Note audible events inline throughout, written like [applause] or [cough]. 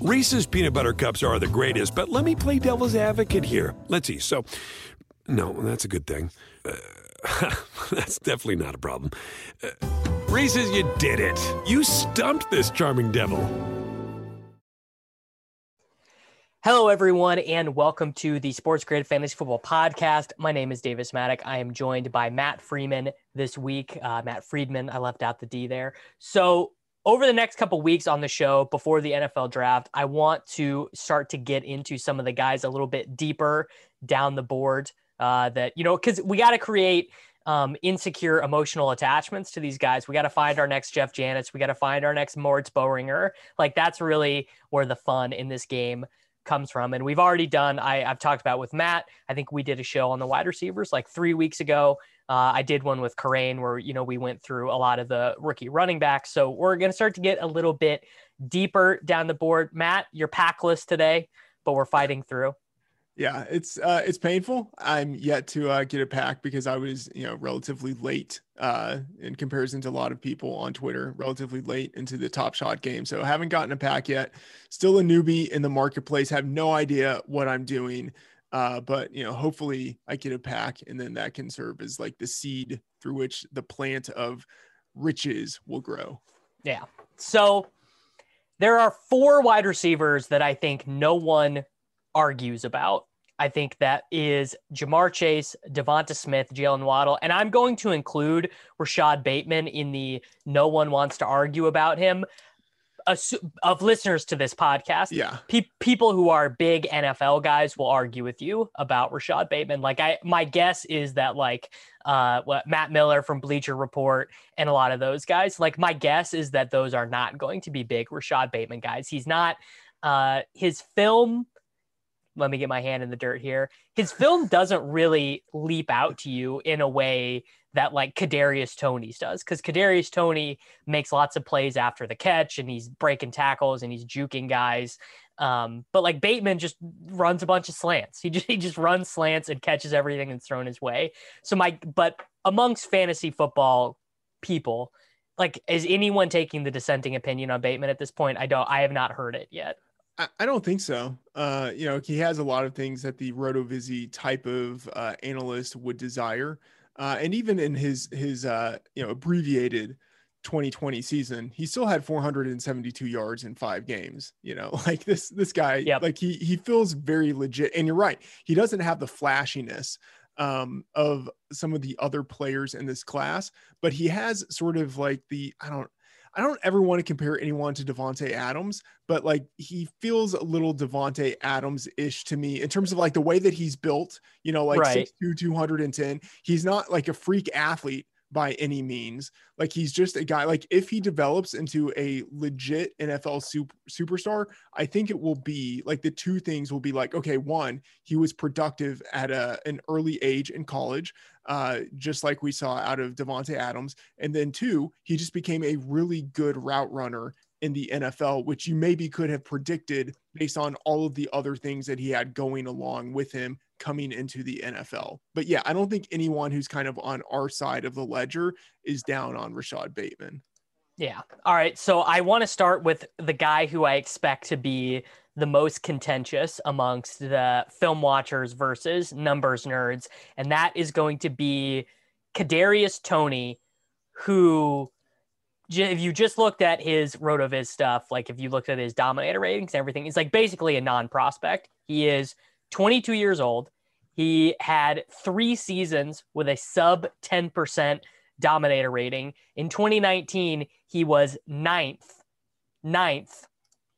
Reese's peanut butter cups are the greatest, but let me play devil's advocate here. Let's see. So, no, that's a good thing. Uh, [laughs] that's definitely not a problem. Uh, Reese's, you did it. You stumped this charming devil. Hello, everyone, and welcome to the Sports Grid Fantasy Football Podcast. My name is Davis Mattek. I am joined by Matt Freeman this week. Uh, Matt Freedman, I left out the D there. So, over the next couple weeks on the show before the NFL draft, I want to start to get into some of the guys a little bit deeper down the board. Uh, that you know, because we got to create um, insecure emotional attachments to these guys. We got to find our next Jeff Janis. We got to find our next Moritz Boehringer. Like that's really where the fun in this game comes from. And we've already done, I, have talked about with Matt. I think we did a show on the wide receivers like three weeks ago. Uh, I did one with Karain where, you know, we went through a lot of the rookie running backs. So we're going to start to get a little bit deeper down the board. Matt, you're packless today, but we're fighting through. Yeah, it's uh, it's painful. I'm yet to uh, get a pack because I was you know relatively late uh, in comparison to a lot of people on Twitter, relatively late into the Top Shot game. So haven't gotten a pack yet. Still a newbie in the marketplace. Have no idea what I'm doing. Uh, but you know, hopefully I get a pack, and then that can serve as like the seed through which the plant of riches will grow. Yeah. So there are four wide receivers that I think no one argues about. I think that is Ja'Marr Chase, Devonta Smith, Jalen Waddle, and I'm going to include Rashad Bateman in the no one wants to argue about him of listeners to this podcast. Yeah, pe- people who are big NFL guys will argue with you about Rashad Bateman. Like I, my guess is that like uh, what Matt Miller from Bleacher Report and a lot of those guys. Like my guess is that those are not going to be big Rashad Bateman guys. He's not. Uh, his film let me get my hand in the dirt here. His film doesn't really leap out to you in a way that like Kadarius Toney's does, because Kadarius Toney makes lots of plays after the catch and he's breaking tackles and he's juking guys. Um, but like Bateman just runs a bunch of slants. He just he just runs slants and catches everything that's thrown his way. So my but amongst fantasy football people, like is anyone taking the dissenting opinion on Bateman at this point? I don't. I have not heard it yet. I don't think so. Uh, you know, he has a lot of things that the Rotovizy type of uh, analyst would desire, uh, and even in his his uh, you know abbreviated 2020 season, he still had 472 yards in five games. You know, [laughs] like this this guy, yep. like he he feels very legit. And you're right, he doesn't have the flashiness um, of some of the other players in this class, but he has sort of like the I don't I don't ever want to compare anyone to Davante Adams, but like he feels a little Davante Adams ish to me in terms of like the way that he's built, you know, like right. 6'2, 210. He's not like a freak athlete by any means. Like he's just a guy. Like if he develops into a legit NFL super, superstar, I think it will be like the two things will be like, okay, one, he was productive at a, an early age in college, uh, just like we saw out of Davante Adams, and then two, he just became a really good route runner in the NFL, which you maybe could have predicted based on all of the other things that he had going along with him coming into the NFL. But yeah, I don't think anyone who's kind of on our side of the ledger is down on Rashad Bateman. Yeah. All right. So I want to start with the guy who I expect to be the most contentious amongst the film watchers versus numbers nerds, and that is going to be Kadarius Toney, who if you just looked at his rotoviz stuff like if you looked at his dominator ratings and everything he's like basically a non-prospect. He is 22 years old. He had three seasons with a sub 10% dominator rating. In 2019 he was ninth ninth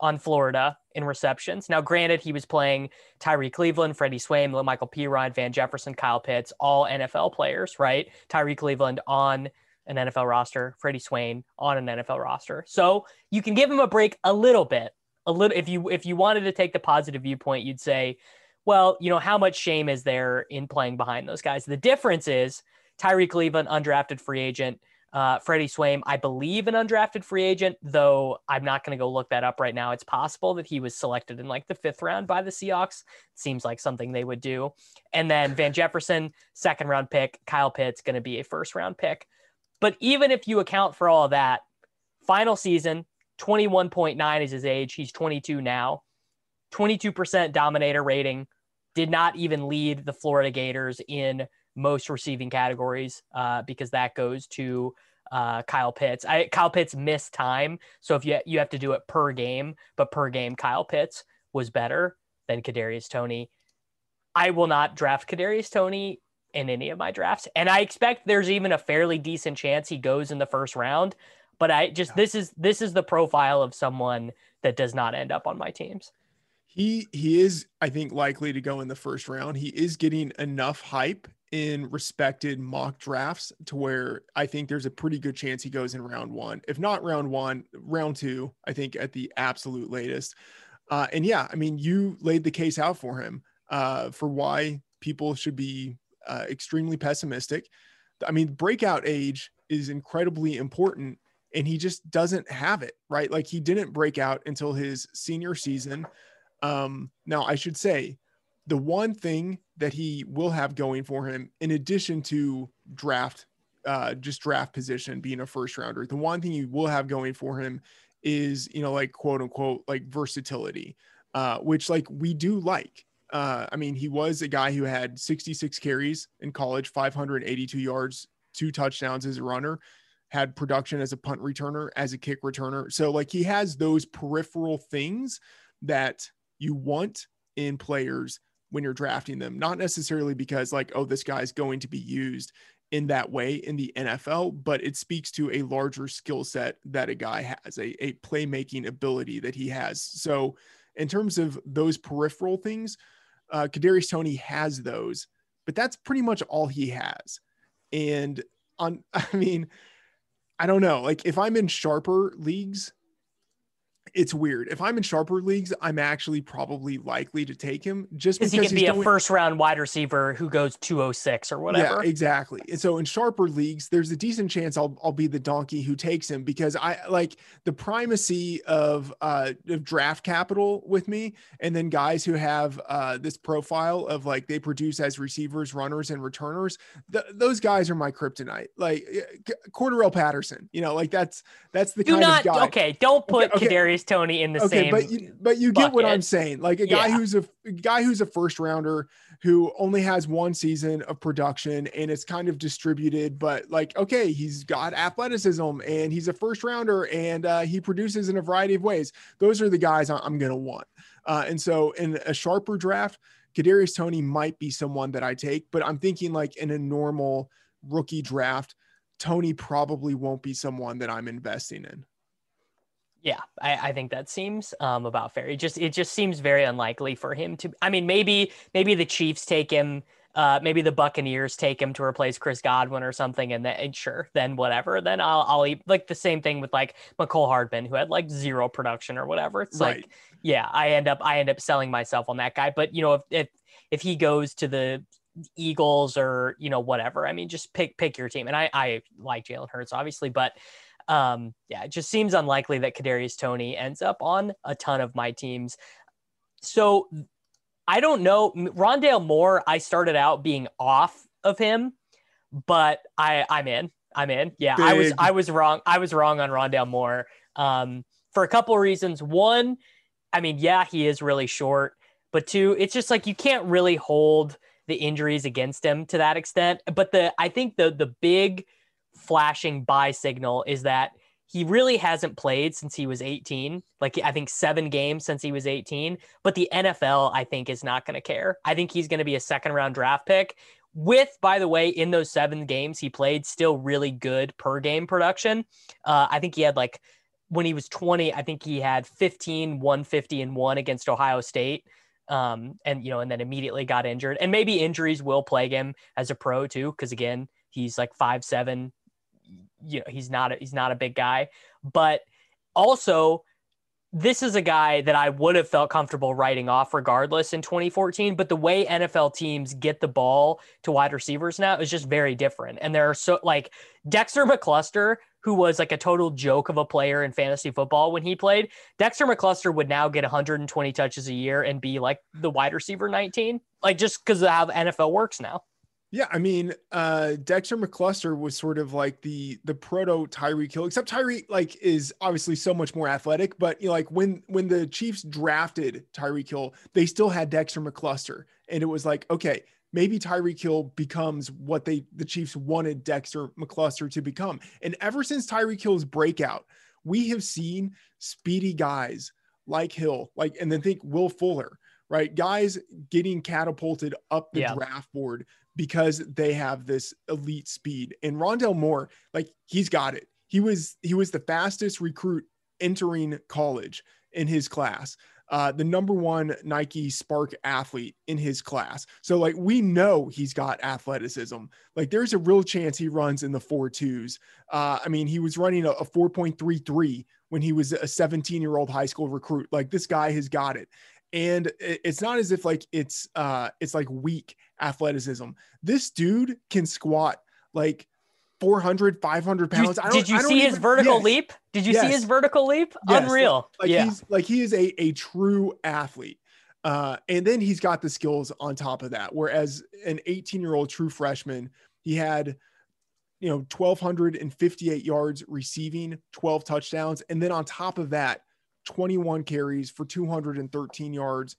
on florida in receptions. Now granted he was playing tyrie cleveland freddie Swain, michael Perine, van jefferson kyle pitts all nfl players right? Tyree cleveland on an NFL roster, Freddie Swain on an NFL roster. So you can give him a break a little bit. A little if you if you wanted to take the positive viewpoint, you'd say, well, you know, how much shame is there in playing behind those guys? The difference is Tyrie Cleveland, undrafted free agent. Uh, Freddie Swain, I believe an undrafted free agent, though I'm not going to go look that up right now. It's possible that he was selected in like the fifth round by the Seahawks. Seems like something they would do. And then Van Jefferson, second round pick. Kyle Pitts going to be a first round pick. But even if you account for all that, final season, 21.9 is his age. He's 22 now. 22% dominator rating. Did not even lead the Florida Gators in most receiving categories uh, because that goes to uh, Kyle Pitts. I, Kyle Pitts missed time, so if you you have to do it per game, but per game, Kyle Pitts was better than Kadarius Toney. I will not draft Kadarius Toney in any of my drafts, and I expect there's even a fairly decent chance he goes in the first round. But I just this is this is the profile of someone that does not end up on my teams. He he is, I think, likely to go in the first round. He is getting enough hype in respected mock drafts to where I think there's a pretty good chance he goes in round one. If not round one, round two, I think at the absolute latest. Uh, and yeah, I mean, you laid the case out for him uh, for why people should be uh, extremely pessimistic. I mean, breakout age is incredibly important, and he just doesn't have it, right? Like he didn't break out until his senior season. Um, now, I should say the one thing that he will have going for him, in addition to draft, uh, just draft position being a first rounder, the one thing he will have going for him is, you know, like quote unquote, like versatility, uh, which like we do like. Uh, I mean, he was a guy who had 66 carries in college, 582 yards, two touchdowns as a runner, had production as a punt returner, as a kick returner. So, like, he has those peripheral things that you want in players when you're drafting them, not necessarily because like, oh, this guy's going to be used in that way in the NFL, but it speaks to a larger skill set that a guy has, a, a playmaking ability that he has. So, in terms of those peripheral things, uh, Kadarius Toney has those, but that's pretty much all he has. And on, [laughs] I mean, I don't know. Like if I'm in sharper leagues, it's weird. If I'm in sharper leagues, I'm actually probably likely to take him just because he could be a first round wide receiver who goes 206 or whatever. Yeah, exactly. And so in sharper leagues, there's a decent chance I'll I'll be the donkey who takes him because I like the primacy of uh of draft capital with me, and then guys who have uh this profile of like they produce as receivers, runners, and returners. Th- those guys are my kryptonite. Like Cordarrelle Patterson, you know, like that's that's the Do kind not, of guy. Okay, don't put okay, okay. Kadarius Toney in the okay, same. but you, but you get what I'm saying. Like a guy yeah. who's a, a guy who's a first rounder who only has one season of production and it's kind of distributed. But like, okay, he's got athleticism and he's a first rounder and uh, he produces in a variety of ways. Those are the guys I'm gonna want. Uh, and so in a sharper draft, Kadarius Toney might be someone that I take, but I'm thinking like in a normal rookie draft. Toney probably won't be someone that I'm investing in. Yeah, I, I, think that seems um, about fair. It just it just seems very unlikely for him to. I mean, maybe maybe the Chiefs take him. Uh, maybe the Buccaneers take him to replace Chris Godwin or something, and then sure, then whatever. Then I'll I'll eat like the same thing with like Mecole Hardman, who had like zero production or whatever. It's right. like, yeah, I end up I end up selling myself on that guy. But you know, if if if he goes to the Eagles or you know whatever, I mean, just pick pick your team. And I I like Jalen Hurts obviously, but um, yeah, it just seems unlikely that Kadarius Toney ends up on a ton of my teams. So I don't know. Rondale Moore, I started out being off of him, but I I'm in. I'm in. Yeah, Big. I was I was wrong. I was wrong on Rondale Moore um, for a couple of reasons. One, I mean, yeah, he is really short, but two, it's just like you can't really hold the injuries against him to that extent. But the I think the the big flashing buy signal is that he really hasn't played since he was 18 like i think seven games since he was 18 but the nfl i think is not going to care. I think he's going to be a second round draft pick with by the way in those seven games he played still really good per game production. Uh, i think he had like when he was 20 i think he had 15 150 and 1 against ohio state um, and you know and then immediately got injured. And maybe injuries will plague him as a pro too because again he's like five seven you know he's not a, he's not a big guy, but also this is a guy that I would have felt comfortable writing off regardless in 2014. But the way NFL teams get the ball to wide receivers now is just very different. And there are so like Dexter McCluster, who was like a total joke of a player in fantasy football when he played. Dexter McCluster would now get 120 touches a year and be like the wide receiver 19, like just because of how the NFL works now. Yeah, I mean, uh, Dexter McCluster was sort of like the the proto Tyreek Hill, except Tyreek like is obviously so much more athletic. But you know, like when when the Chiefs drafted Tyreek Hill, they still had Dexter McCluster, and it was like, okay, maybe Tyreek Hill becomes what they the Chiefs wanted Dexter McCluster to become. And ever since Tyreek Hill's breakout, we have seen speedy guys like Hill, like and then think Will Fuller, right? Guys getting catapulted up the Yeah. draft board because they have this elite speed. And Rondale Moore, like he's got it. He was he was the fastest recruit entering college in his class. Uh, the number one Nike SPARQ athlete in his class. So like we know he's got athleticism. Like there's a real chance he runs in the four twos. Uh, I mean, he was running a, a 4.33 when he was a 17 year old high school recruit. Like this guy has got it. And it- it's not as if like it's uh it's like weak athleticism. This dude can squat like 400, 500 Did you- pounds. I don't- did you see his vertical yes. leap? Did you see his vertical leap? Yes, Unreal. Like yeah. he's like he is a a true athlete. Uh, and then he's got the skills on top of that. Whereas an 18 year old true freshman, he had, you know, 1,258 yards receiving, 12 touchdowns. And then on top of that, 21 carries for 213 yards,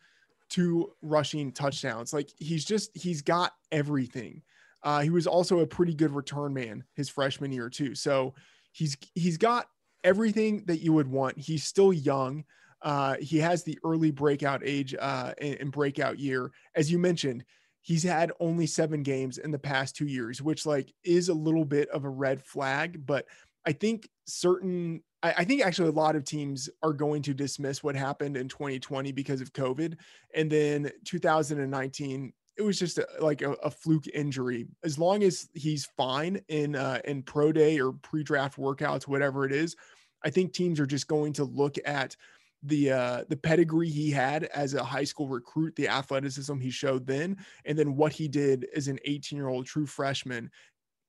two rushing touchdowns. Like he's just, he's got everything. Uh, he was also a pretty good return man his freshman year, too. So he's, he's got everything that you would want. He's still young. Uh, he has the early breakout age uh, and, and breakout year. As you mentioned, he's had only seven games in the past two years, which like is a little bit of a red flag. But I think certain, I, I think actually a lot of teams are going to dismiss what happened in 2020 because of COVID, and then 2019 it was just a, like a, a fluke injury. As long as he's fine in uh, in pro day or pre draft workouts, whatever it is, I think teams are just going to look at the uh the pedigree he had as a high school recruit the athleticism he showed then and then what he did as an 18 year old true freshman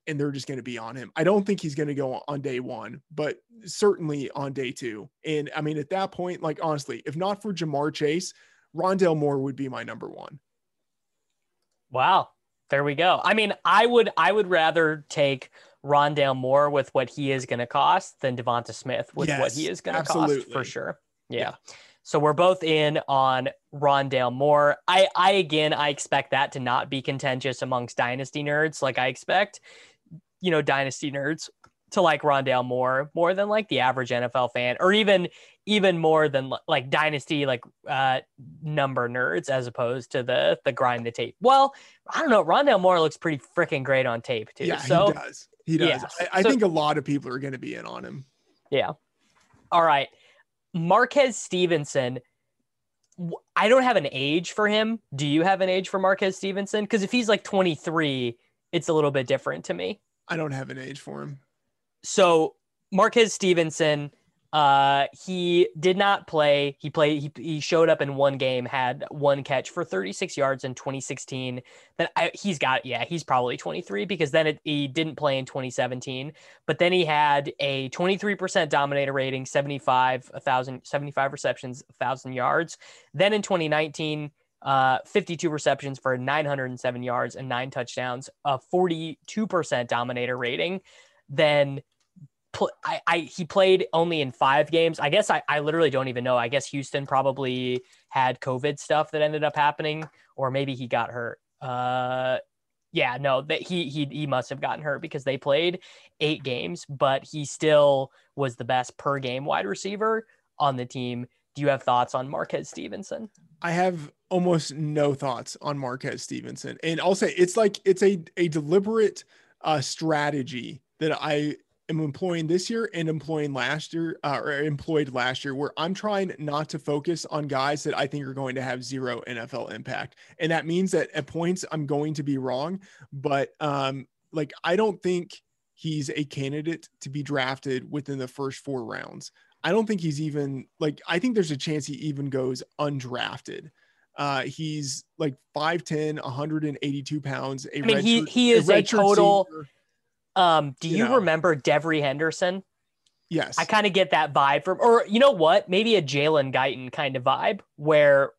and they're just going to be on him i don't think he's going to go on day one but certainly on day two and i mean at that point like honestly if not for ja'marr chase rondale moore would be my number one Wow. There we go. I mean, I would I would rather take Rondale Moore with what he is going to cost than Devonta Smith with what he is going to cost for sure. Yeah. Yeah. So we're both in on Rondale Moore. I I again I expect that to not be contentious amongst dynasty nerds. Like I expect, you know, dynasty nerds to like Rondale Moore more than like the average NFL fan, or even even more than like dynasty like uh number nerds as opposed to the the grind the tape. Well, I don't know. Rondale Moore looks pretty freaking great on tape too. yeah so he does he does yeah, I, I so- think a lot of people are going to be in on him Yeah. All right. Marquez Stevenson. I don't have an age for him. Do you have an age for Marquez Stevenson? Because if he's like 23, it's a little bit different to me. I don't have an age for him So Marquez Stevenson, uh, he did not play. He played. He, he showed up in one game, had one catch for 36 yards in 2016. Then I, he's got yeah, he's probably 23 because then it, he didn't play in 2017. But then he had a 23% dominator rating, 75 a thousand 75 receptions, thousand yards. Then in 2019. Uh, 52 receptions for 907 yards and nine touchdowns, a 42% dominator rating. Then pl- I, I he played only in five games. I guess I, I literally don't even know. I guess Houston probably had COVID stuff that ended up happening, or maybe he got hurt. Uh, yeah, no, that he he he must have gotten hurt because they played eight games, but he still was the best per game wide receiver on the team. Do you have thoughts on Marquez Stevenson? I have almost no thoughts on Marquez Stevenson. And I'll say it's like it's a, a deliberate uh, strategy that I am employing this year and employing last year uh, or employed last year, where I'm trying not to focus on guys that I think are going to have zero NFL impact. And that means that at points I'm going to be wrong, but um, like I don't think he's a candidate to be drafted within the first four rounds. I don't think he's even like I think there's a chance he even goes undrafted. Uh, he's like 5'10, 182 pounds. A I mean, he- he is a redshirt total- senior. Um, do You you know. remember Devery Henderson? Yes. I kind of get that vibe from, or you know what, maybe a Jalen Guyton kind of vibe where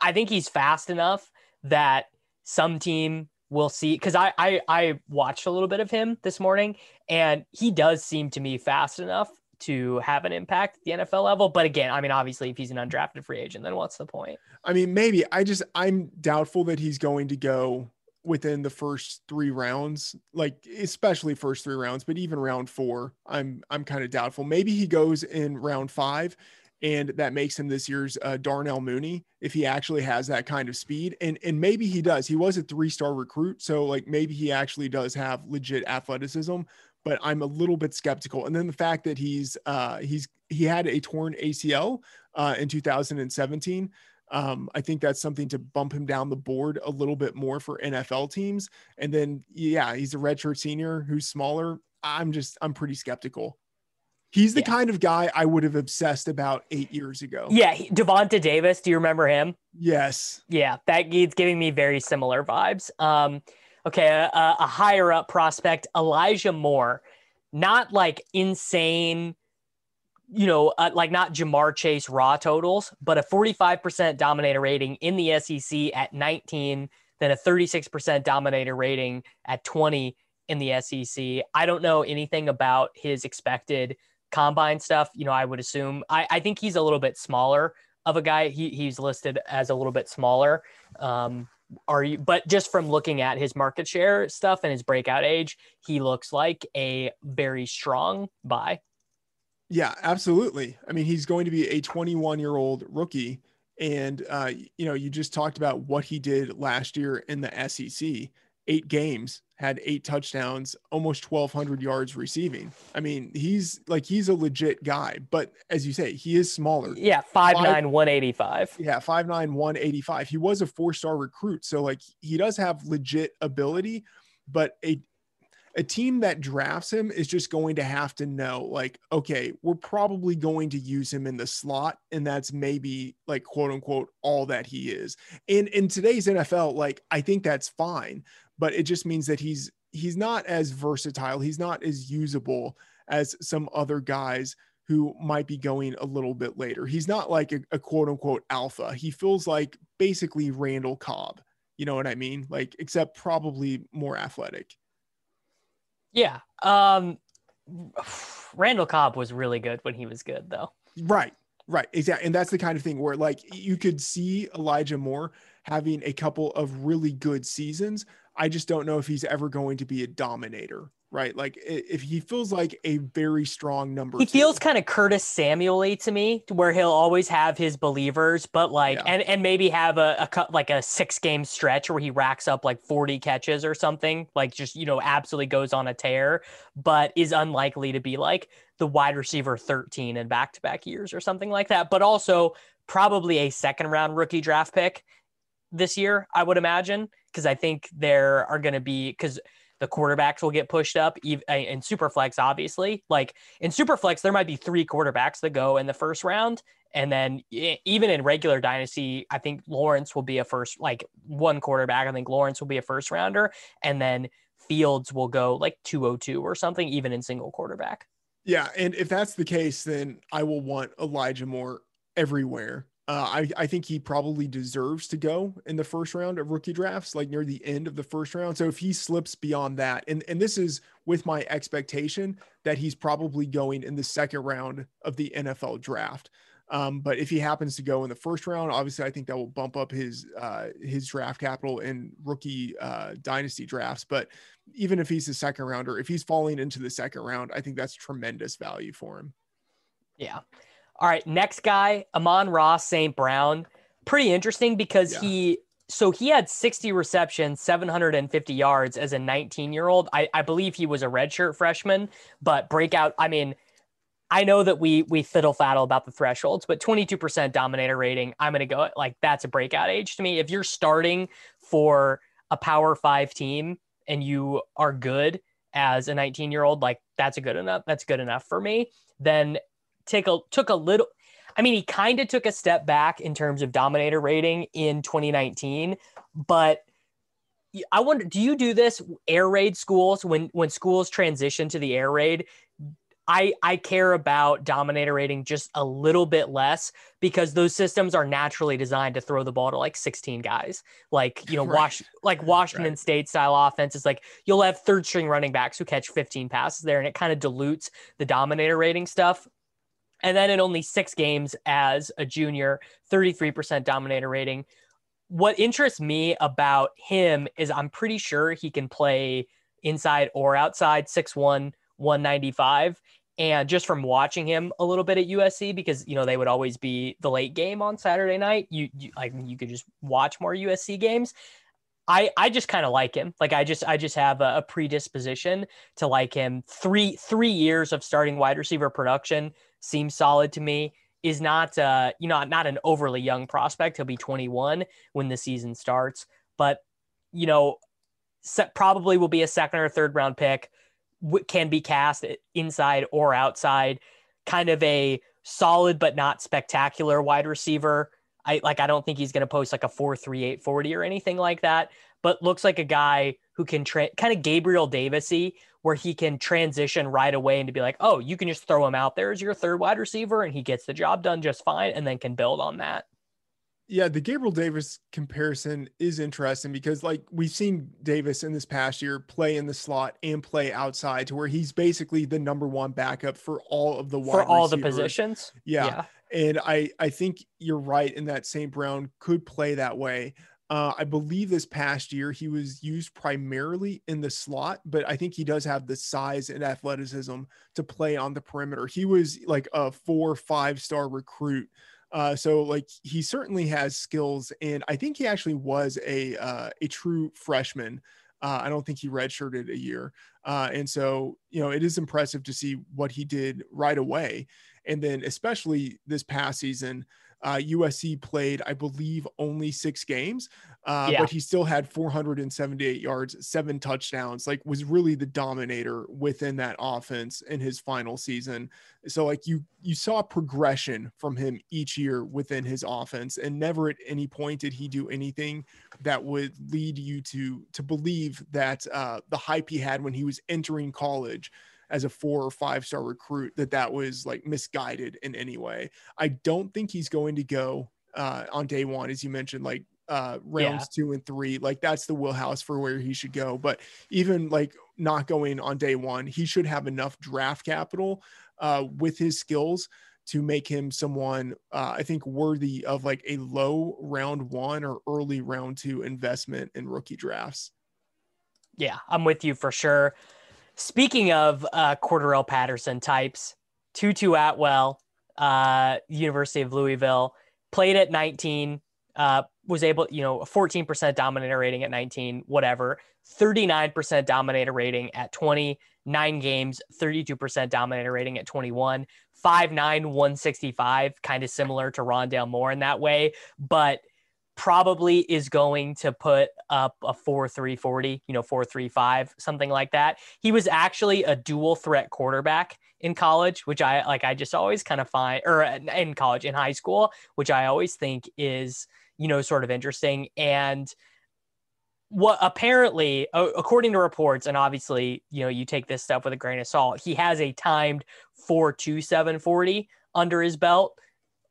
I think he's fast enough that some team we'll see because I, I I watched a little bit of him this morning and he does seem to me fast enough to have an impact at the NFL level. But again, I mean, obviously, if he's an undrafted free agent, then what's the point? I mean, maybe I just I'm doubtful that he's going to go within the first three rounds, like especially first three rounds, but even round four, I'm I'm kind of doubtful. Maybe he goes in round five and that makes him this year's uh, Darnell Mooney if he actually has that kind of speed. And and maybe he does. He was a three star recruit, so like maybe he actually does have legit athleticism. But I'm a little bit skeptical. And then the fact that he's uh, he's he had a torn ACL uh, in 2017. Um, I think that's something to bump him down the board a little bit more for NFL teams. And then, yeah, he's a redshirt senior who's smaller. I'm just, I'm pretty skeptical. He's the yeah. kind of guy I would have obsessed about eight years ago. Yeah, Devonta Davis. Do you remember him? Yes. Yeah, that he's giving me very similar vibes. Um, okay, a, a higher up prospect, Elijah Moore, not like insane, you know, uh, like not Ja'Marr Chase raw totals, but a 45% dominator rating in the SEC at 19, then a 36% dominator rating at 20 in the SEC. I don't know anything about his expected combine stuff, you know, I would assume I, I think he's a little bit smaller of a guy. He, he's listed as a little bit smaller. Um, are you, but just from looking at his market share stuff and his breakout age, he looks like a very strong buy. Yeah, absolutely. I mean, he's going to be a 21 year old rookie. And, uh, you know, you just talked about what he did last year in the SEC eight games, had eight touchdowns, almost 1,200 yards receiving. I mean, he's like, he's a legit guy. But as you say, he is smaller. Yeah, 5'9, 185. Yeah, 5'9, 185. He was a four star recruit. So, like, he does have legit ability, but a a team that drafts him is just going to have to know like okay we're probably going to use him in the slot and that's maybe like quote unquote all that he is and in today's nfl like i think that's fine but it just means that he's he's not as versatile. He's not as usable as some other guys who might be going a little bit later. He's not like a, a quote unquote alpha. He feels like basically Randall Cobb. You know what I mean? Like, except probably more athletic. Yeah. Um, Randall Cobb was really good when he was good, though. Right. Right. Exactly. And that's the kind of thing where, like, you could see Elijah Moore having a couple of really good seasons. I just don't know if he's ever going to be a dominator, right? Like if he feels like a very strong number, he two. feels kind of Curtis Samuel to me, to where he'll always have his believers, but like, yeah. and and maybe have a, a like a six game stretch where he racks up like forty catches or something, like just you know absolutely goes on a tear, but is unlikely to be like the wide receiver thirteen in back to back years or something like that. But also probably a second round rookie draft pick this year, I would imagine, because I think there are going to be because the quarterbacks will get pushed up uh, in superflex obviously. Like in superflex there might be three quarterbacks that go in the first round and then even in regular dynasty i think lawrence will be a first like one quarterback i think lawrence will be a first rounder and then fields will go like 202 or something even in single quarterback. Yeah and if that's the case then i will want elijah moore everywhere uh, I, I think he probably deserves to go in the first round of rookie drafts, like near the end of the first round. So if he slips beyond that, and, and this is with my expectation that he's probably going in the second round of the NFL draft. Um, but if he happens to go in the first round, obviously I think that will bump up his uh, his draft capital in rookie uh, dynasty drafts. But even if he's a second rounder, if he's falling into the second round, I think that's tremendous value for him. Yeah. All right, next guy, Amon-Ra St. Brown. Pretty interesting because yeah. he so he had 60 receptions, 750 yards as a 19 year old. I, I believe he was a redshirt freshman, but breakout. I mean, I know that we we fiddle faddle about the thresholds, but 22% dominator rating. I'm gonna go like that's a breakout age to me. If you're starting for a power five team and you are good as a 19 year old, like that's a good enough. That's good enough for me. Then take a took a little I mean, he kind of took a step back in terms of dominator rating in 2019, but I wonder, do you do this air raid schools when when schools transition to the air raid? I I care about dominator rating just a little bit less because those systems are naturally designed to throw the ball to like 16 guys. Like, you know, Right. Wash like Washington Right. State style offenses like you'll have third string running backs who catch 15 passes there and it kind of dilutes the dominator rating stuff. And then in only 6 games as a junior, 33% dominator rating. What interests me about him is I'm pretty sure he can play inside or outside 6'1 195 and just from watching him a little bit at USC because you know they would always be the late game on Saturday night you, you like you could just watch more USC games. I I just kind of like him. Like I just I just have a, a predisposition to like him. 3 3 years of starting wide receiver production seems solid to me is not uh you know not an overly young prospect. He'll be 21 when the season starts but you know probably will be a second or third round pick can be cast inside or outside. Kind of a solid but not spectacular wide receiver. I like i don't think he's going to post like a 438 40 or anything like that but looks like a guy who can tra- kind of gabriel davisy where he can transition right away and to be like oh you can just throw him out there as your third wide receiver and he gets the job done just fine and then can build on that Yeah, the Gabriel Davis comparison is interesting because, like, we've seen Davis in this past year play in the slot and play outside to where he's basically the number one backup for all of the wide for all the receivers. positions Yeah. And I, I think you're right in that St. Brown could play that way. Uh, I believe this past year he was used primarily in the slot, but I think he does have the size and athleticism to play on the perimeter. He was like a four, five star recruit. Uh, so like he certainly has skills, and I think he actually was a uh, a true freshman. Uh, I don't think he redshirted a year, uh, and so you know it is impressive to see what he did right away, and then especially this past season, uh, USC played I believe only six games, uh, Yeah. but he still had 478 yards, seven touchdowns. Like was really the dominator within that offense in his final season. So like you you saw progression from him each year within his offense, and never at any point did he do anything that would lead you to to believe that uh, the hype he had when he was entering college as a four or five star recruit that that was like misguided in any way. I don't think he's going to go uh, on day one, as you mentioned, like uh, rounds two and three. Like that's the wheelhouse for where he should go. But even like not going on day one, he should have enough draft capital uh, with his skills to make him someone uh, I think worthy of like a low round one or early round two investment in rookie drafts. Yeah, I'm with you for sure. Speaking of uh, Patterson types, Tutu Atwell, uh, University of Louisville, played at 19, uh, was able, you know, a 14% dominator rating at 19, whatever, 39% dominator rating at 20, nine games, 32% dominator rating at 21, 5'9, 165, kind of similar to Rondale Moore in that way, but probably is going to put up a 4-3-40, you know, 4-3-5, something like that. He was actually a dual threat quarterback in college, which I like I just always kind of find or in college in high school, which I always think is, you know, sort of interesting and what apparently according to reports and obviously you know you take this stuff with a grain of salt he has a timed 42740 under his belt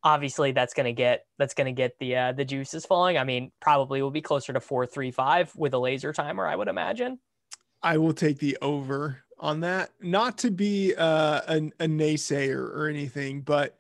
obviously that's going to get that's going to get the uh, the juices flowing. I mean, probably will be closer to four three five with a laser timer, I would imagine. I will take the over on that. Not to be uh, a, a naysayer or anything, but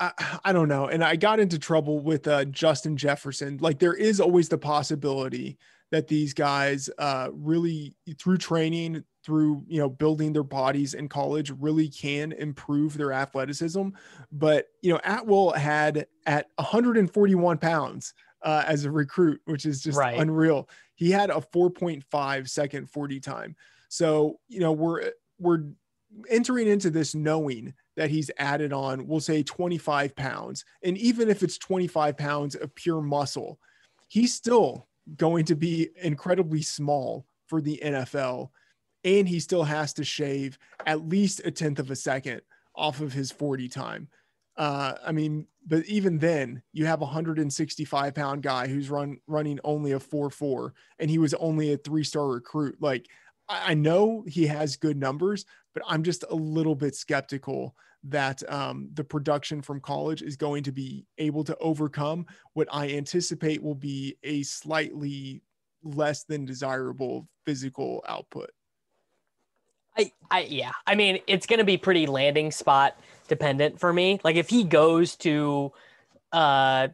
I, I don't know. And I got into trouble with uh, Justin Jefferson. Like there is always the possibility that these guys uh, really through training through you know building their bodies in college really can improve their athleticism. But you know atwell had at 141 pounds uh, as a recruit which is just Right. unreal. He had a 4.5 second 40 time. So you know we're we're entering into this knowing that he's added on we'll say 25 pounds. And even if it's 25 pounds of pure muscle he's still going to be incredibly small for the NFL and he still has to shave at least a tenth of a second off of his 40 time. Uh, I mean, but even then, you have a 165 pound guy who's run running only a 4 4, and he was only a three star recruit. Like, I I know he has good numbers, but I'm just a little bit skeptical that um, the production from college is going to be able to overcome what I anticipate will be a slightly less than desirable physical output. I, I yeah. I mean, it's going to be pretty landing spot dependent for me. Like if he goes to, uh,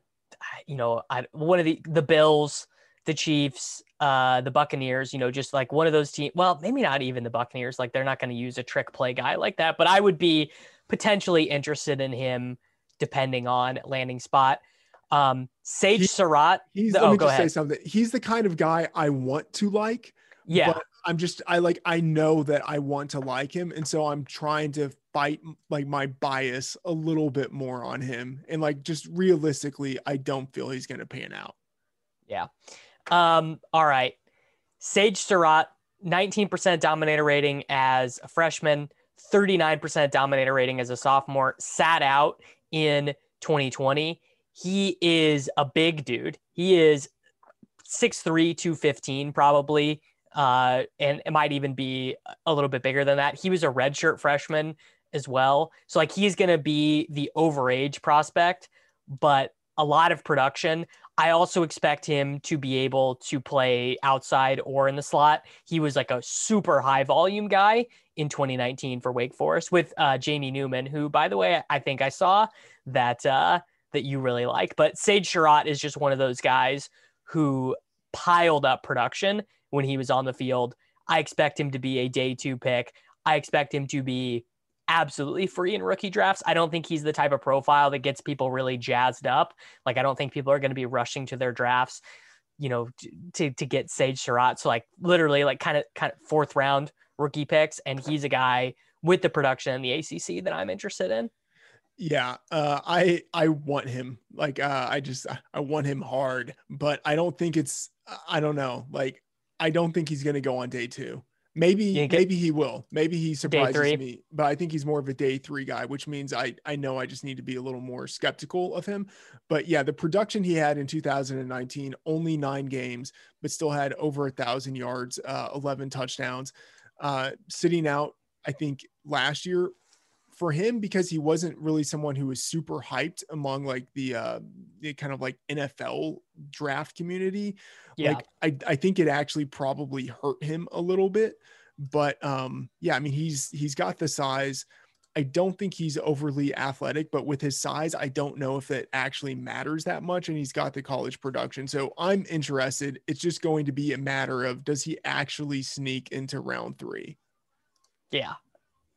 you know, I, one of the the Bills, the Chiefs, uh, the Buccaneers, you know, just like one of those teams. Well, maybe not even the Buccaneers. Like they're not going to use a trick play guy like that. But I would be potentially interested in him depending on landing spot. Um, Sage He- Surratt. He's oh, let me go just say something. He's the kind of guy I want to like. Yeah. but I'm just I like I know that I want to like him, and so I'm trying to fight like my bias a little bit more on him, and like just realistically, I don't feel he's gonna pan out. Yeah. Um, all right. Sage Surratt, 19% dominator rating as a freshman, 39% dominator rating as a sophomore, sat out in 2020. He is a big dude. He is 6'3, 215, probably. Uh, and it might even be a little bit bigger than that. He was a redshirt freshman as well. So, like, he's going to be the overage prospect, but a lot of production. I also expect him to be able to play outside or in the slot. He was like a super high volume guy in 2019 for Wake Forest with uh, Jamie Newman, who, by the way, I think I saw that uh, that you really like. But Sage Surratt is just one of those guys who piled up production when he was on the field. I expect him to be a day two pick. I expect him to be absolutely free in rookie drafts. I don't think he's the type of profile that gets people really jazzed up. Like I don't think people are going to be rushing to their drafts, you know, to to get Sage Surratt. So like literally like kind of kind of fourth round rookie picks, and he's a guy with the production in the ACC that I'm interested in. Yeah, uh, I I want him. Like uh, I just I want him hard, but I don't think it's. I don't know. Like I don't think he's gonna go on day two. Maybe it- maybe he will. Maybe he surprises me. But I think he's more of a day three guy, which means I I know I just need to be a little more skeptical of him. But yeah, the production he had in 2019, only nine games, but still had over a thousand yards, uh, 11 touchdowns, uh, sitting out. I think last year for him because he wasn't really someone who was super hyped among like the uh the kind of like NFL draft community. Yeah. Like I I think it actually probably hurt him a little bit. But um yeah, I mean he's he's got the size. I don't think he's overly athletic, but with his size, I don't know if it actually matters that much. And he's got the college production. So I'm interested. It's just going to be a matter of does he actually sneak into round three? Yeah.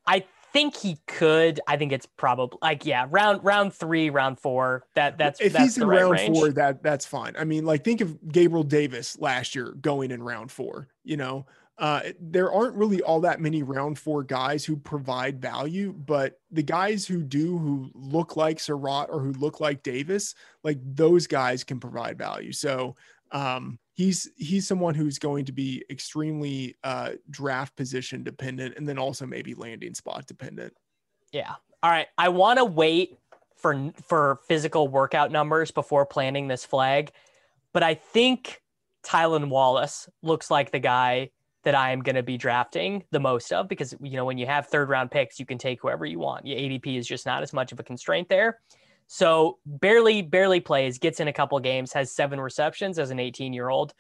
I think he could. I think it's probably like yeah, round round three, round four. That that's if that's he's in right round range. four, that that's fine. I mean, like think of Gabriel Davis last year going in round four. You know, uh, there aren't really all that many round four guys who provide value, but the guys who do, who look like Surratt or who look like Davis, like those guys can provide value. So um, he's he's someone who's going to be extremely uh, draft position dependent, and then also maybe landing spot dependent. Yeah. All right. I want to wait for for physical workout numbers before planting this flag, but I think Tylan Wallace looks like the guy that I am going to be drafting the most of because you know when you have third round picks, you can take whoever you want. Your ADP is just not as much of a constraint there. So barely barely plays, gets in a couple games, has seven receptions as an 18 year old.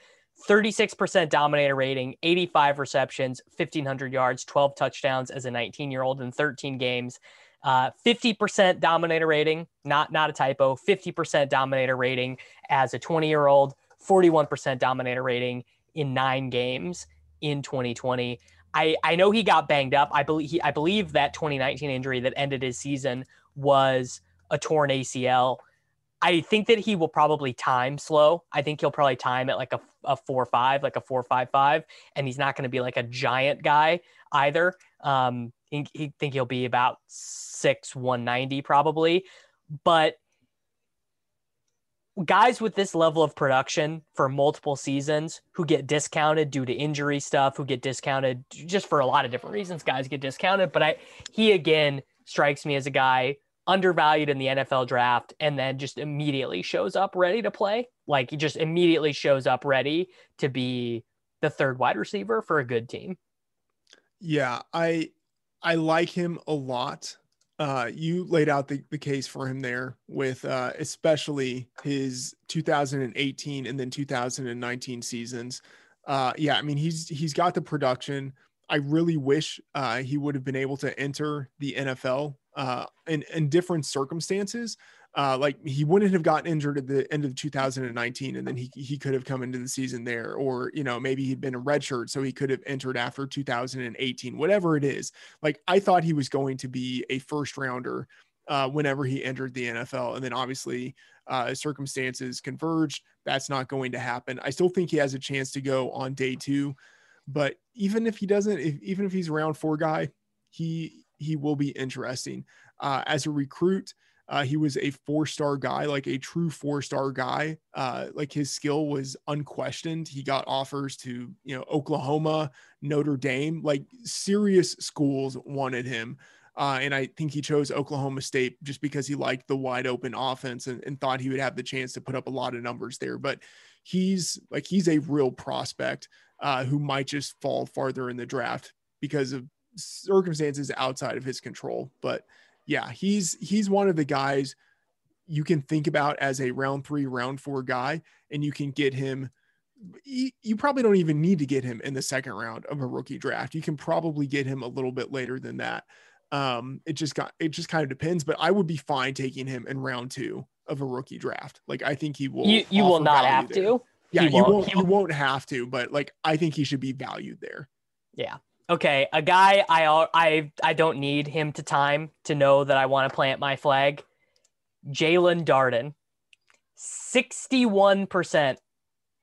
36% dominator rating, 85 receptions, 1,500 yards, 12 touchdowns as a 19 year old in 13 games. Uh, 50% dominator rating, not not a typo. 50% dominator rating as a 20 year old. 41% dominator rating in nine games in 2020. I, I know he got banged up. I believe he, I believe that 2019 injury that ended his season was a torn ACL. I think that he will probably time slow. I think he'll probably time at like a, a four five, like a four five five, and he's not going to be like a giant guy either. Um, he, he think he'll be about six one ninety probably, but guys with this level of production for multiple seasons who get discounted due to injury stuff, who get discounted just for a lot of different reasons, guys get discounted. But I he again strikes me as a guy undervalued in the NFL draft and then just immediately shows up ready to play. Like he just immediately shows up ready to be the third wide receiver for a good team. Yeah, I I like him a lot. Uh, you laid out the, the case for him there with uh, especially his 2018 and then 2019 seasons. Uh, yeah, I mean he's he's got the production. I really wish uh, he would have been able to enter the NFL uh, in in different circumstances. Uh, like he wouldn't have gotten injured at the end of 2019, and then he he could have come into the season there, or you know maybe he'd been a redshirt, so he could have entered after 2018. Whatever it is, like I thought he was going to be a first rounder uh, whenever he entered the NFL, and then obviously uh, circumstances converged. That's not going to happen. I still think he has a chance to go on day two, but even if he doesn't, if, even if he's a round four guy, he he will be interesting uh, as a recruit. Uh, he was a four star guy, like a true four star guy. Uh, like his skill was unquestioned. He got offers to, you know, Oklahoma, Notre Dame, like serious schools wanted him. Uh, and I think he chose Oklahoma State just because he liked the wide open offense and, and thought he would have the chance to put up a lot of numbers there. But he's like, he's a real prospect uh, who might just fall farther in the draft because of circumstances outside of his control. But yeah, he's he's one of the guys you can think about as a round three, round four guy, and you can get him. You probably don't even need to get him in the second round of a rookie draft. You can probably get him a little bit later than that. Um, it just got it just kind of depends, but I would be fine taking him in round two of a rookie draft. Like I think he will. You you will not have there. to. Yeah, he you won't. won't you won't have to, but like I think he should be valued there. Yeah, okay, a guy I I I don't need him to time to know that I want to plant my flag. Jaelon Darden, sixty-one percent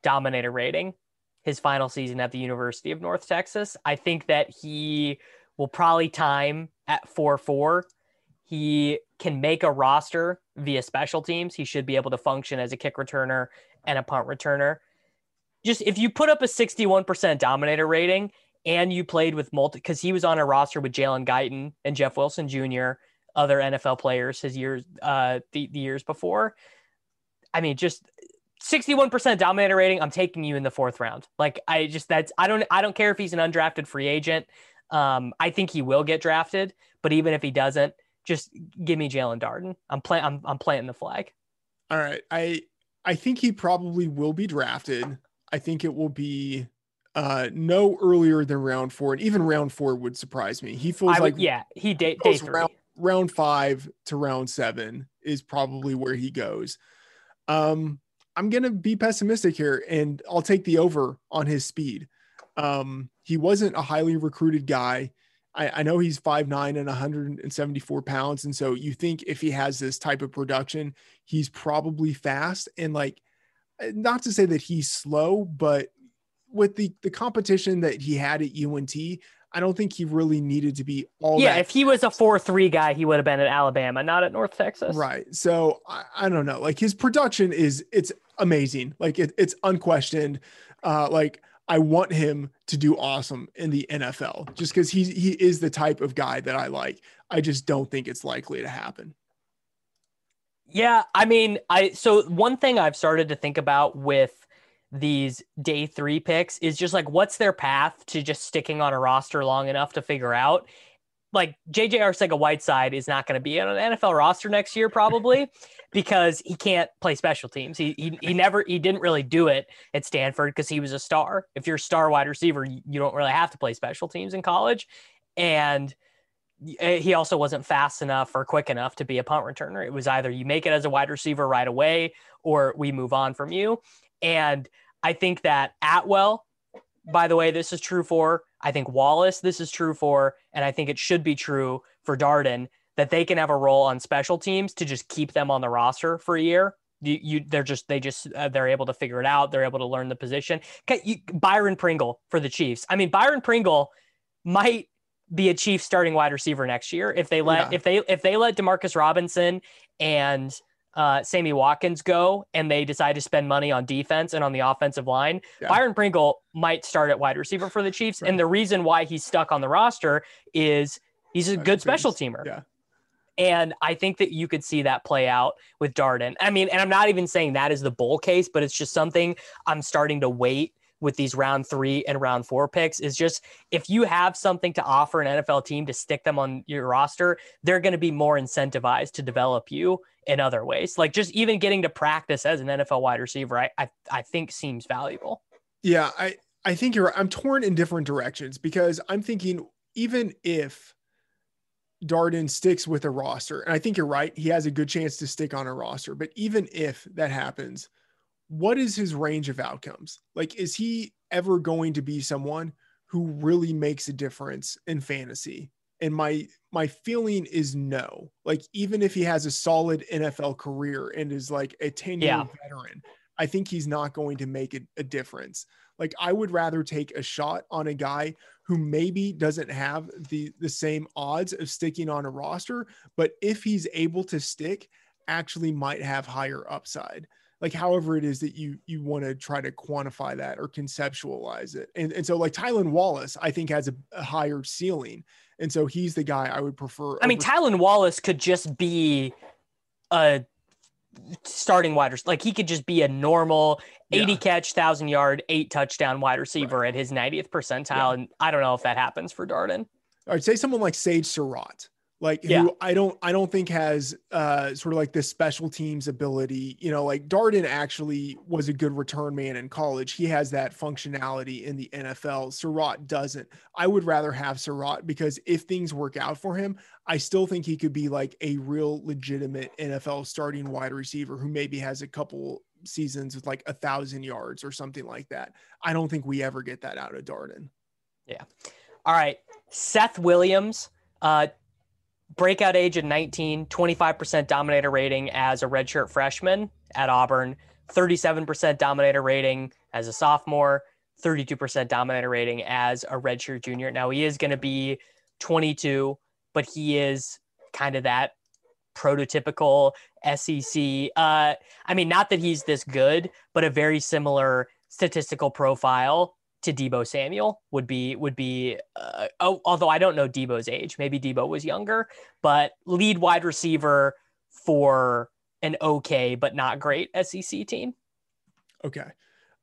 dominator rating, his final season at the University of North Texas. I think that he will probably time at four four. He can make a roster via special teams. He should be able to function as a kick returner and a punt returner. Just if you put up a 61% dominator rating and you played with multi because he was on a roster with Jalen Guyton and Jeff Wilson Jr., other NFL players his years uh the, the years before. I mean, just 61% dominator rating. I'm taking you in the fourth round. Like I just that's I don't I don't care if he's an undrafted free agent. Um, I think he will get drafted, but even if he doesn't, just give me Jaelon Darden. I'm playing I'm I'm planting the flag. All right. I I think he probably will be drafted. I think it will be uh no earlier than round four and even round four would surprise me. He feels would, like yeah he day, day three. Round, round five to round seven is probably where he goes. Um i'm gonna be pessimistic here and i'll take the over on his speed. Um he wasn't a highly recruited guy. I, I know he's 5'9 and 174 pounds and so you think if he has this type of production he's probably fast. And like not to say that he's slow but with the the competition that he had at UNT, I don't think he really needed to be all. Yeah, that. if he was a four three guy, he would have been at Alabama, not at North Texas. Right. So I, I don't know. Like his production is it's amazing. Like it, it's unquestioned. Uh, like I want him to do awesome in the NFL just because he's he is the type of guy that I like. I just don't think it's likely to happen. Yeah, I mean, I so one thing I've started to think about with these day three picks is just like what's their path to just sticking on a roster long enough to figure out like JJ Arcega Whiteside is not going to be on an NFL roster next year probably [laughs] because he can't play special teams. He, he he never he didn't really do it at Stanford because he was a star. If you're a star wide receiver, you don't really have to play special teams in college. And eh, he also wasn't fast enough or quick enough to be a punt returner. It was either you make it as a wide receiver right away or we move on from you. And I think that Atwell, by the way, this is true for. I think Wallace, this is true for. And I think it should be true for Darden that they can have a role on special teams to just keep them on the roster for a year. You, you they're just they just uh, they're able to figure it out. They're able to learn the position. You, Byron Pringle for the Chiefs. I mean, Byron Pringle might be a Chief starting wide receiver next year if they let yeah. if they if they let Demarcus Robinson and uh, Sammy Watkins go and they decide to spend money on defense and on the offensive line, yeah. Byron Pringle might start at wide receiver for the Chiefs. Right. And the reason why he's stuck on the roster is he's a good special teamer. Yeah. And I think that you could see that play out with Darden. I mean, and I'm not even saying that is the bull case, but it's just something I'm starting to wait with these round three and round four picks is just if you have something to offer an NFL team to stick them on your roster, they're going to be more incentivized to develop you in other ways. Like just even getting to practice as an NFL wide receiver, I I, I think seems valuable. Yeah, I I think you're. I'm torn in different directions because I'm thinking even if Darden sticks with a roster, and I think you're right, he has a good chance to stick on a roster. But even if that happens, what is his range of outcomes? Like, is he ever going to be someone who really makes a difference in fantasy? And my my feeling is no. Like, even if he has a solid NFL career and is like a 10 year yeah. veteran, I think he's not going to make a, a difference. Like I would rather take a shot on a guy who maybe doesn't have the the same odds of sticking on a roster, but if he's able to stick, actually might have higher upside. Like however it is that you you want to try to quantify that or conceptualize it. And, and so like Tylan Wallace, I think has a, a higher ceiling. And so he's the guy I would prefer. I mean, Tylan Wallace could just be a starting wide receiver. Like he could just be a normal 80 yeah. catch, thousand yard, eight touchdown wide receiver right. at his 90th percentile. Yeah. And I don't know if that happens for Darden. I'd say someone like Sage Surratt like yeah. who I don't I don't think has uh sort of like this special teams ability. You know, like Darden actually was a good return man in college. He has that functionality in the NFL. Surratt doesn't. I would rather have Surratt because if things work out for him, I still think he could be like a real legitimate NFL starting wide receiver who maybe has a couple seasons with like a thousand yards or something like that. I don't think we ever get that out of Darden. Yeah. All right. Seth Williams. Uh, breakout age of 19, 25% dominator rating as a redshirt freshman at Auburn, 37% dominator rating as a sophomore, 32% dominator rating as a redshirt junior. Now he is going to be 22, but he is kind of that prototypical SEC. Uh, I mean, not that he's this good, but a very similar statistical profile to Deebo Samuel would be would be uh, oh, although I don't know Deebo's age, maybe Deebo was younger, but lead wide receiver for an okay but not great SEC team. Okay.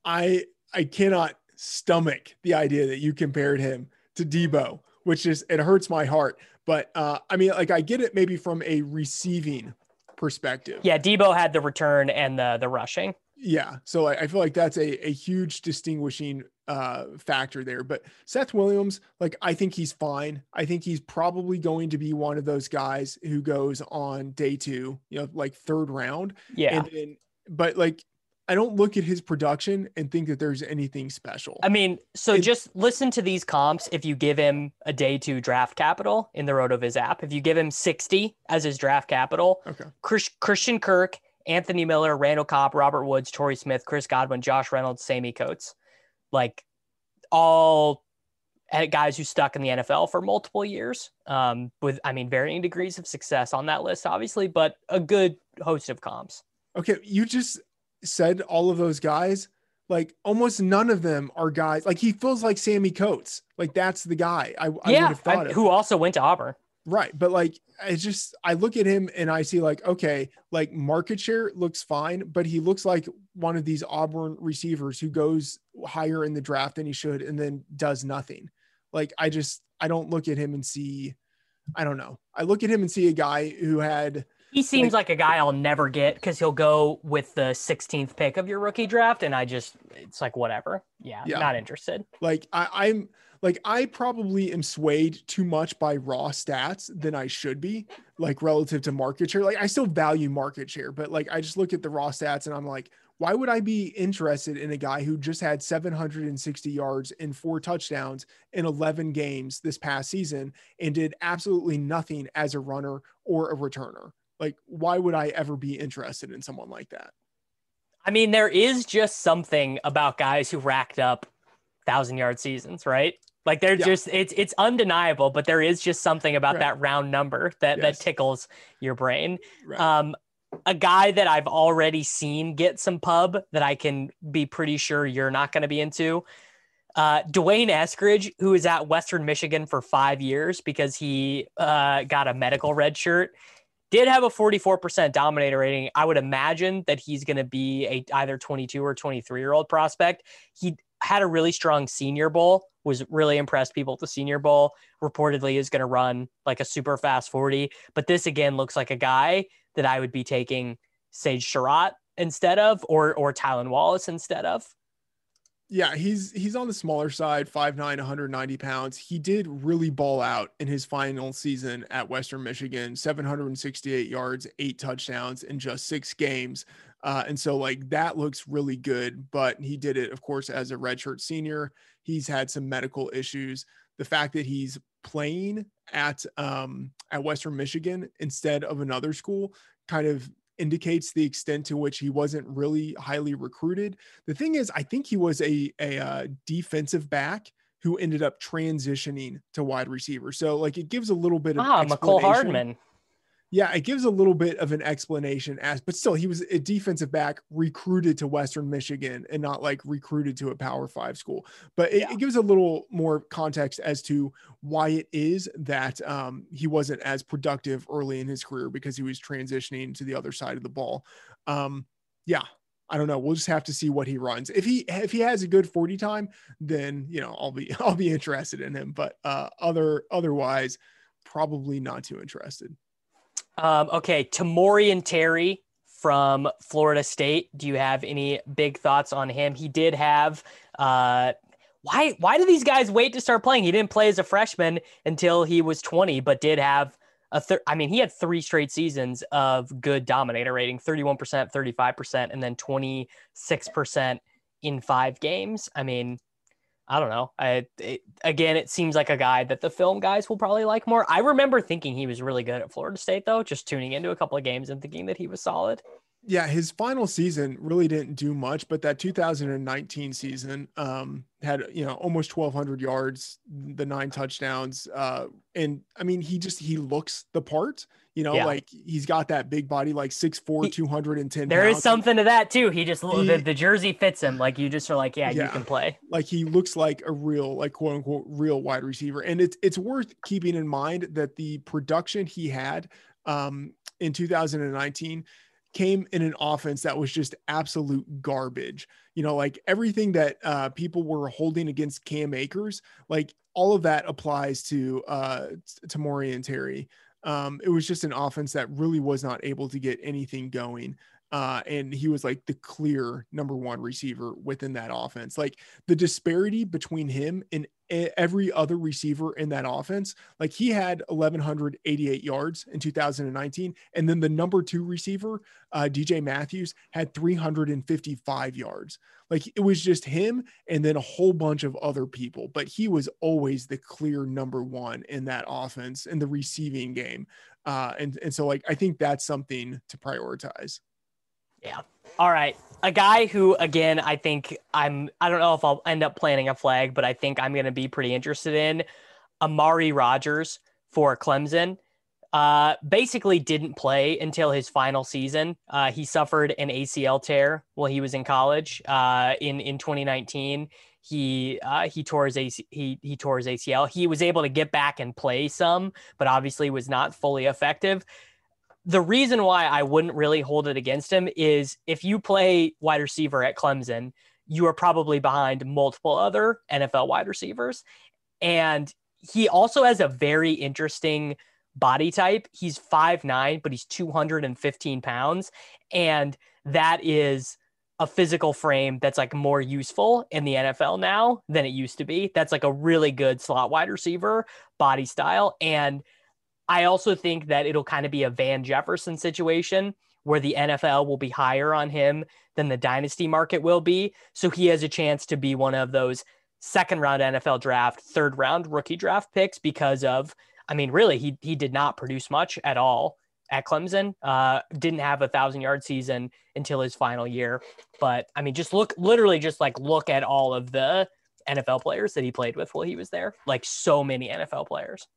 I I cannot stomach the idea that you compared him to Deebo, which is it hurts my heart. But uh, I mean, like I get it maybe from a receiving perspective. Yeah, Deebo had the return and the the rushing. Yeah, so I, I feel like that's a, a huge distinguishing uh, factor there. But Seth Williams, like I think he's fine. I think he's probably going to be one of those guys who goes on day two, you know, like third round. Yeah. And then, but like I don't look at his production and think that there's anything special. I mean, so it, just listen to these comps. If you give him a day two draft capital in the RotoViz app, if you give him 60 as his draft capital, okay. Chris, Christian Kirk, Anthony Miller, Randall Cobb, Robert Woods, Torrey Smith, Chris Godwin, Josh Reynolds, Sammie Coates like all guys who stuck in the NFL for multiple years, um, with I mean varying degrees of success on that list, obviously, but a good host of comps. Okay, you just said all of those guys. Like almost none of them are guys. Like he feels like Sammie Coates. Like that's the guy I, I yeah, would have thought I, of. Who also went to Auburn. Right. But like, I just, I look at him and I see like, okay, like market share looks fine, but he looks like one of these Auburn receivers who goes higher in the draft than he should and then does nothing. Like, I just, I don't look at him and see, I don't know. I look at him and see a guy who had, he seems like, like, a guy I'll never get because he'll go with the 16th pick of your rookie draft, and I just it's like whatever. Yeah, yeah. not interested. Like I, I'm like I probably am swayed too much by raw stats than I should be, like relative to market share. Like I still value market share, but like I just look at the raw stats and I'm like, why would I be interested in a guy who just had 760 yards and four touchdowns in 11 games this past season and did absolutely nothing as a runner or a returner? Like, why would I ever be interested in someone like that? I mean, there is just something about guys who racked up thousand yard seasons, right? Like they're yeah. just it's it's undeniable, but there is just something about right. that round number that yes. that tickles your brain. Right. Um, a guy that I've already seen get some pub that I can be pretty sure you're not going to be into. Uh, D'Wayne Eskridge, who is at Western Michigan for five years because he uh, got a medical red shirt, did have a 44% dominator rating. I would imagine that he's going to be a either 22 or 23 year old prospect. He had a really strong senior bowl, was really impressed people at the senior bowl. Reportedly is going to run like a super fast 40. But this again looks like a guy that I would be taking Sage Surratt instead of or or Tylan Wallace instead of. Yeah, he's he's on the smaller side, 5'9, 190 pounds. He did really ball out in his final season at Western Michigan, 768 yards, eight touchdowns in just six games. Uh, and so like that looks really good, but he did it, of course, as a redshirt senior. He's had some medical issues. The fact that he's playing at um, at Western Michigan instead of another school kind of indicates the extent to which he wasn't really highly recruited. The thing is, I think he was a a uh, defensive back who ended up transitioning to wide receiver. So like it gives a little bit of ah, Mecole Hardman yeah, it gives a little bit of an explanation as, but still, he was a defensive back recruited to Western Michigan and not like recruited to a Power Five school. But it, yeah. it gives a little more context as to why it is that um, he wasn't as productive early in his career because he was transitioning to the other side of the ball. Um, yeah, I don't know. We'll just have to see what he runs. If he if he has a good 40 time, then you know I'll be [laughs] I'll be interested in him. But uh, other otherwise, probably not too interested. Um, okay, and Terry from Florida State. Do you have any big thoughts on him? He did have. Uh, why? Why do these guys wait to start playing? He didn't play as a freshman until he was 20, but did have a. I mean, he had three straight seasons of good dominator rating: 31%, 35%, and then 26% in five games. I mean, I don't know. I it, again, it seems like a guy that the film guys will probably like more. I remember thinking he was really good at Florida State, though. Just tuning into a couple of games and thinking that he was solid. Yeah, his final season really didn't do much, but that 2019 season um, had you know almost 1,200 yards, the nine touchdowns, uh, and I mean he just he looks the part. You know, yeah. like he's got that big body, like 6'4, he, 210. There pounds. is something to that too. He just he, the, the, jersey fits him. Like you just are like, yeah, yeah, you can play. Like he looks like a real, like quote unquote, real wide receiver. And it's it's worth keeping in mind that the production he had um, in 2019 came in an offense that was just absolute garbage. You know, like everything that uh, people were holding against Cam Akers, like all of that applies to uh, to and Terry. Um, it was just an offense that really was not able to get anything going. Uh, and he was like the clear number one receiver within that offense. Like the disparity between him and every other receiver in that offense, like he had 1,188 yards in 2019. And then the number two receiver, uh, DJ Matthews, had 355 yards. Like it was just him and then a whole bunch of other people, but he was always the clear number one in that offense in the receiving game. Uh, and, and so, like, I think that's something to prioritize. Yeah. All right. A guy who, again, I think I'm, I don't know if I'll end up planting a flag, but I think I'm going to be pretty interested in Amari Rodgers for Clemson. Uh, basically didn't play until his final season. Uh, he suffered an ACL tear while he was in college. Uh, in in 2019, he uh, he tore his AC, he he tore his ACL. He was able to get back and play some, but obviously was not fully effective the reason why I wouldn't really hold it against him is if you play wide receiver at Clemson, you are probably behind multiple other NFL wide receivers. And he also has a very interesting body type. He's 5'9, but he's 215 pounds. And that is a physical frame that's like more useful in the NFL now than it used to be. That's like a really good slot wide receiver body style. And I also think that it'll kind of be a Van Jefferson situation where the NFL will be higher on him than the dynasty market will be. So he has a chance to be one of those second round NFL draft, third round rookie draft picks because of, I mean, really, he he did not produce much at all at Clemson. Uh, didn't have a thousand yard season until his final year. But I mean, just look, literally, just like look at all of the NFL players that he played with while he was there. Like so many NFL players.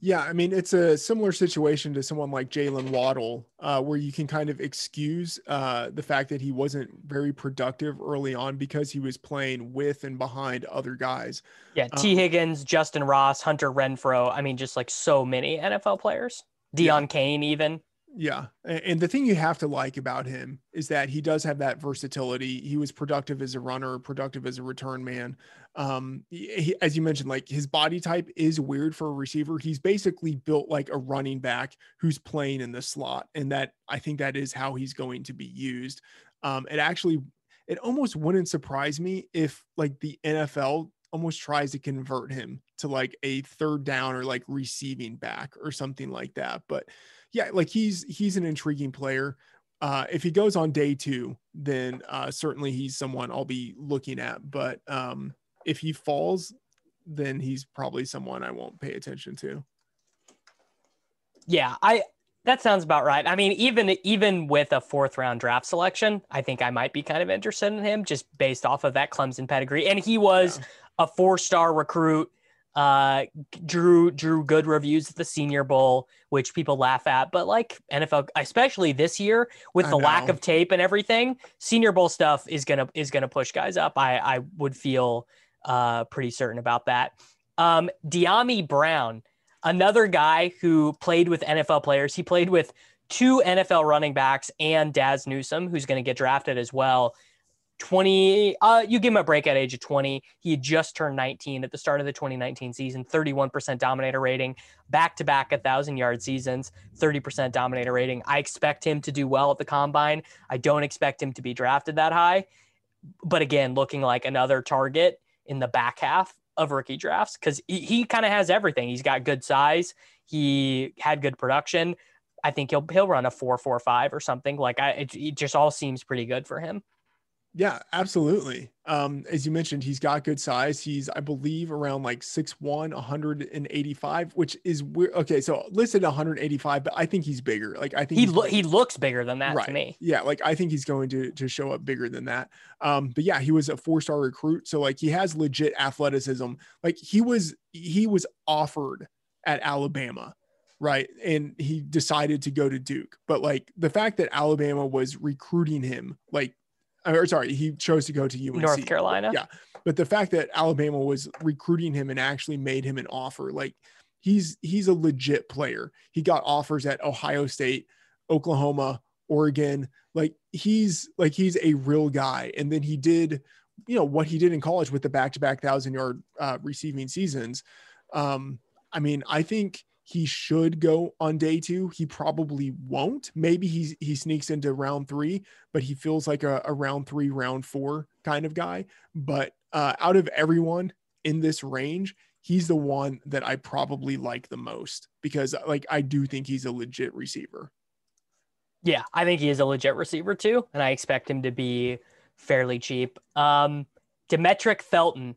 Yeah, I mean it's a similar situation to someone like Jaylen Waddle, uh, where you can kind of excuse uh, the fact that he wasn't very productive early on because he was playing with and behind other guys. Yeah, Tee um, Higgins, Justyn Ross, Hunter Renfrow. I mean, just like so many NFL players. Deon yeah. Cain, even. Yeah. And the thing you have to like about him is that he does have that versatility. He was productive as a runner, productive as a return man. Um, he, as you mentioned, like his body type is weird for a receiver. He's basically built like a running back who's playing in the slot. And that I think that is how he's going to be used. Um, it actually, it almost wouldn't surprise me if like the NFL almost tries to convert him to like a third down or like receiving back or something like that. But yeah, like he's he's an intriguing player. Uh, if he goes on day two, then uh, certainly he's someone I'll be looking at. But um, if he falls, then he's probably someone I won't pay attention to. Yeah, I that sounds about right. I mean, even even with a fourth round draft selection, I think I might be kind of interested in him just based off of that Clemson pedigree. And he was yeah. a four star recruit uh, drew drew good reviews at the Senior Bowl, which people laugh at. But like NFL, especially this year with I the know. lack of tape and everything, Senior Bowl stuff is gonna is gonna push guys up. I I would feel uh, pretty certain about that. Um, Dyami Brown, another guy who played with NFL players. He played with two NFL running backs and Dazz Newsome, who's going to get drafted as well. 20 uh you give him a break at age of 20 he just turned 19 at the start of the 2019 season 31% dominator rating back to back a thousand yard seasons 30% dominator rating i expect him to do well at the combine i don't expect him to be drafted that high but again looking like another target in the back half of rookie drafts because he, he kind of has everything. He's got good size. He had good production. I think he'll he'll run a 445 or something. Like i it, it just all seems pretty good for him yeah, absolutely. Um, as you mentioned, he's got good size. He's, I believe, around like 6'1, 185, which is weird. Okay, so listed 185, but I think he's bigger. Like I think he lo- he looks bigger than that right. to me. Yeah, like I think he's going to to show up bigger than that. Um, but yeah, he was a four star recruit, so like he has legit athleticism. Like he was he was offered at Alabama right? And he decided to go to Duke. But like the fact that Alabama was recruiting him like or sorry, he chose to go to UNC, North Carolina. Yeah, but the fact that Alabama was recruiting him and actually made him an offer, like he's he's a legit player. He got offers at Ohio State, Oklahoma, Oregon. Like he's like he's a real guy. And then he did, you know, what he did in college with the back-to-back thousand yard uh, receiving seasons. Um, I mean, I think he should go on day two. He probably won't. Maybe he he sneaks into round three, but he feels like a, a round three, round four kind of guy. But uh, out of everyone in this range, he's the one that I probably like the most because like I do think he's a legit receiver. Yeah, I think he is a legit receiver too, and I expect him to be fairly cheap. Um, Demetric Felton.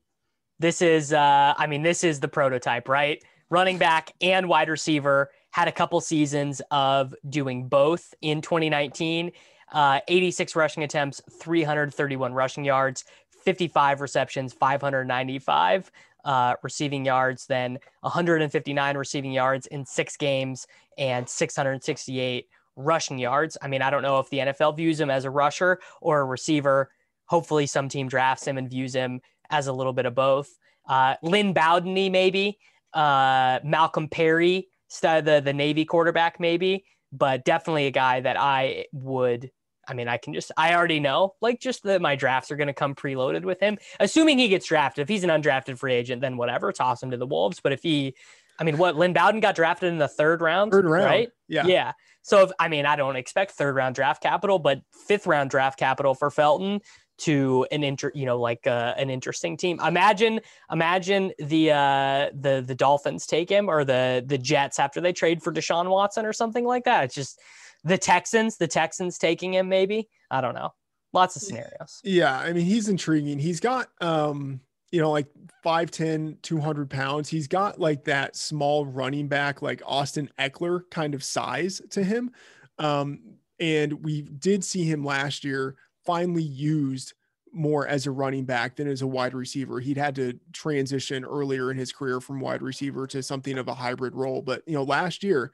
This is, uh, I mean, this is the prototype, right? Running back and wide receiver. Had a couple seasons of doing both in 2019. Uh, 86 rushing attempts, 331 rushing yards, 55 receptions, 595 uh, receiving yards, then 159 receiving yards in six games and 668 rushing yards. I mean, I don't know if the NFL views him as a rusher or a receiver. Hopefully, some team drafts him and views him as a little bit of both. Uh, Lynn Bowden, maybe uh, Malcolm Perry, the the Navy quarterback, maybe, but definitely a guy that I would. I mean, I can just, I already know, like, just that my drafts are going to come preloaded with him, assuming he gets drafted. If he's an undrafted free agent, then whatever, toss him to the Wolves. But if he, I mean, what Lynn Bowden got drafted in the third round, third round, right? Yeah, yeah. So, if, I mean, I don't expect third round draft capital, but fifth round draft capital for Felton to an inter, you know, like uh, an interesting team. Imagine, imagine the uh, the the Dolphins take him or the the Jets after they trade for Deshaun Watson or something like that. It's just the Texans, the Texans taking him. Maybe I don't know. Lots of scenarios. Yeah, I mean, he's intriguing. He's got um you know, like 5'10, 200 pounds. He's got like that small running back, like Austin Ekeler kind of size to him. Um, and we did see him last year finally used more as a running back than as a wide receiver. He'd had to transition earlier in his career from wide receiver to something of a hybrid role. But you know, last year,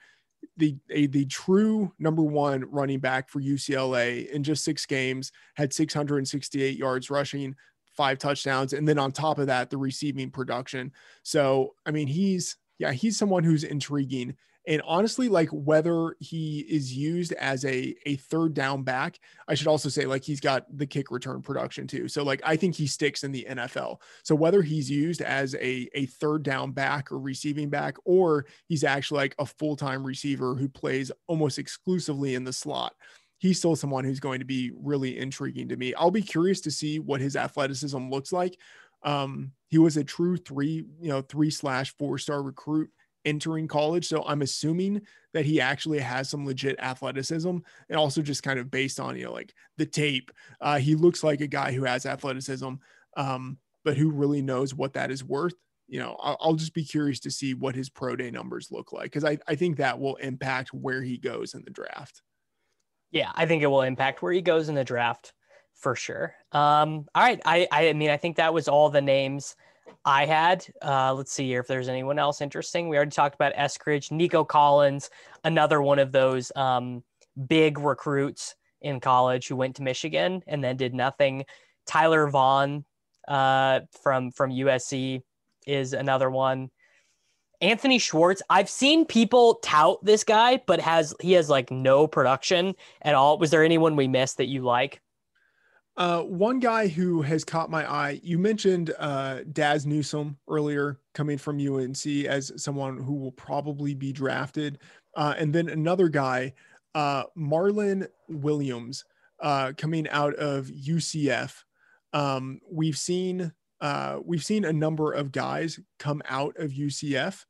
the a, the true number one running back for UCLA in just six games had 668 yards rushing, five touchdowns, and then on top of that, the receiving production. So I mean, he's yeah, he's someone who's intriguing. And honestly, like whether he is used as a a third down back, I should also say like he's got the kick return production too. So like I think he sticks in the NFL. So whether he's used as a a third down back or receiving back, or he's actually like a full time receiver who plays almost exclusively in the slot he's still someone who's going to be really intriguing to me. I'll be curious to see what his athleticism looks like. Um, he was a true three, you know, three slash four star recruit entering college. So I'm assuming that he actually has some legit athleticism and also just kind of based on, you know, like the tape, uh, he looks like a guy who has athleticism, um, but who really knows what that is worth. You know, I'll, I'll just be curious to see what his pro day numbers look like because I, I think that will impact where he goes in the draft. Yeah, I think it will impact where he goes in the draft for sure. Um, all right. I, I mean, I think that was all the names I had. Uh, let's see here if there's anyone else interesting. We already talked about Eskridge, Nico Collins, another one of those um, big recruits in college who went to Michigan and then did nothing. Tyler Vaughn uh, from from USC is another one. Anthony Schwartz, I've seen people tout this guy, but has he has like no production at all. Was there anyone we missed that you like? Uh, one guy who has caught my eye, you mentioned uh, Dazz Newsome earlier, coming from UNC as someone who will probably be drafted. Uh, and then another guy, uh, Marlon Williams, uh, coming out of UCF. Um, we've seen uh, we've seen a number of guys come out of UCF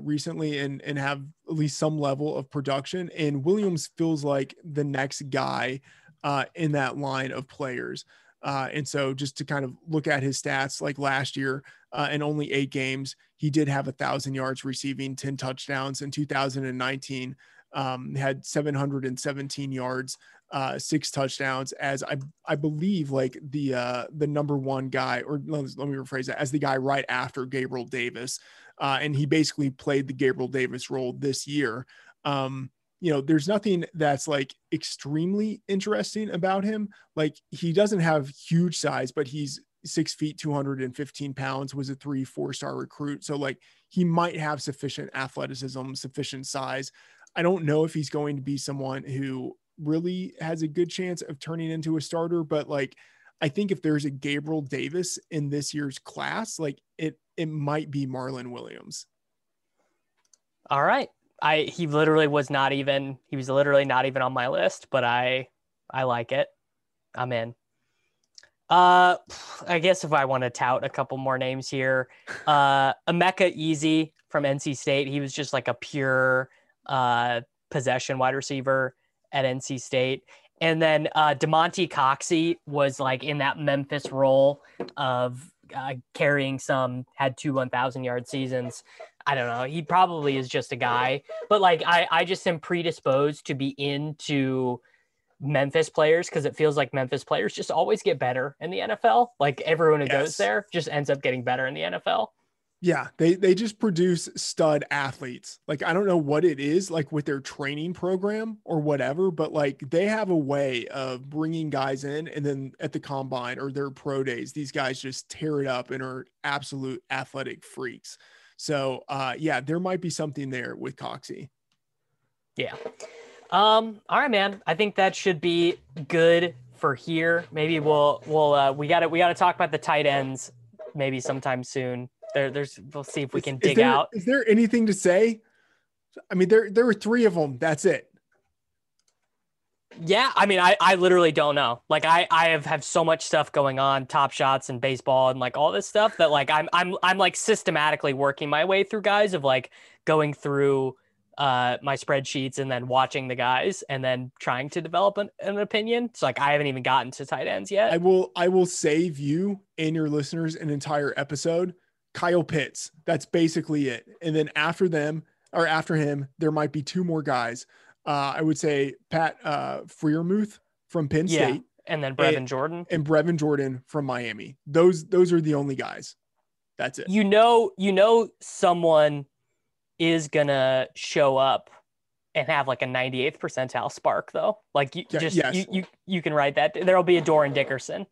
recently and and have at least some level of production. And Williams feels like the next guy uh, in that line of players. Uh, and so just to kind of look at his stats, like last year uh, in only eight games, he did have a thousand yards receiving, 10 touchdowns in 2019, um, had 717 yards, uh, six touchdowns as I, I believe like the, uh, the number one guy, or let me rephrase that as the guy right after Gabriel Davis. Uh, and he basically played the Gabriel Davis role this year. Um, you know, there's nothing that's like extremely interesting about him. Like he doesn't have huge size, but he's six feet, 215 pounds, was a three, four star recruit. So like he might have sufficient athleticism, sufficient size. I don't know if he's going to be someone who really has a good chance of turning into a starter, but like I think if there's a Gabriel Davis in this year's class, like it it might be Marlon Williams. All right. I he literally was not even he was literally not even on my list, but I I like it. I'm in. Uh I guess if I want to tout a couple more names here, uh Emeka Emezie from NC State, he was just like a pure uh possession wide receiver at NC State. And then uh Damonte Coxie was like in that Memphis role of uh, carrying some, had two 1,000 yard seasons. I don't know. He probably is just a guy, but like I, I just am predisposed to be into Memphis players because it feels like Memphis players just always get better in the NFL. Like everyone who yes. goes there just ends up getting better in the NFL. Yeah, they they just produce stud athletes. Like I don't know what it is like with their training program or whatever, but like they have a way of bringing guys in and then at the combine or their pro days, these guys just tear it up and are absolute athletic freaks. So, uh yeah, there might be something there with Coxie. Yeah. Um all right, man. I think that should be good for here. Maybe we'll we'll uh we got to we got to talk about the tight ends maybe sometime soon there, there's. We'll see if we can is, dig is there, out. Is there anything to say? I mean, there there were three of them. That's it. Yeah, I mean, I, I literally don't know. Like, I I have have so much stuff going on, top shots and baseball and like all this stuff that like I'm I'm I'm like systematically working my way through guys of like going through uh my spreadsheets and then watching the guys and then trying to develop an, an opinion. So like I haven't even gotten to tight ends yet. I will I will save you and your listeners an entire episode Kyle Pitts. That's basically it. And then after them or after him, there might be two more guys. Uh, I would say Pat uh, Freiermuth from Penn yeah. State, and then Brevin and, Jordan, and Brevin Jordan from Miami. Those those are the only guys. That's it. You know, you know, someone is gonna show up and have like a 98th percentile SPARQ though. Like you yeah, just yes. you, you you can write that. There'll be a Dorin Dickerson.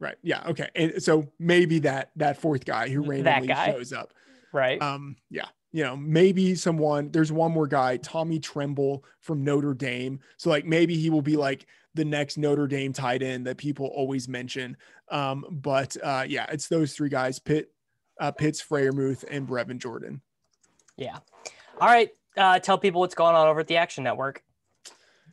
Right. Yeah. Okay. And so maybe that that fourth guy who randomly guy. shows up. Right. Um. Yeah. You know, maybe someone, there's one more guy, Tommy Tremble from Notre Dame. So, like, maybe he will be like the next Notre Dame tight end that people always mention. Um, but uh, yeah, it's those three guys Pitt, uh, Pitts, Freiermuth, and Brevin Jordan. Yeah. All right. Uh, tell people what's going on over at the Action Network.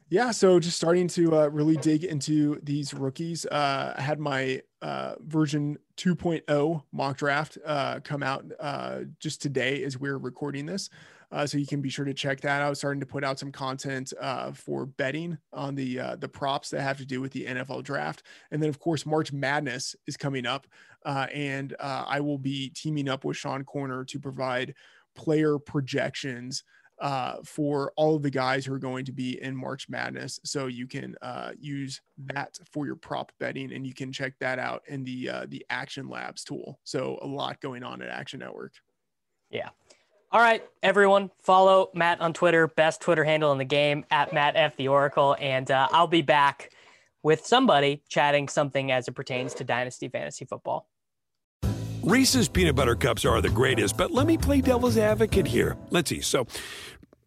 Yeah, so just starting to uh, really dig into these rookies. Uh, I had my uh, version 2.0 mock draft uh, come out uh, just today as we're recording this. Uh, so you can be sure to check that out. Starting to put out some content for betting on the the props that have to do with the NFL draft, and then of course March Madness is coming up, and I will be teaming up with Sean Koerner to provide player projections uh, for all of the guys who are going to be in March Madness. So you can uh, use that for your prop betting, and you can check that out in the uh, the Action Labs tool. So a lot going on at Action Network. Yeah. All right, everyone, follow Matt on Twitter, best Twitter handle in the game at Matt F the Oracle, and uh, I'll be back with somebody chatting something as it pertains to Dynasty Fantasy Football. Reese's peanut butter cups are the greatest, but let me play devil's advocate here. Let's see. So,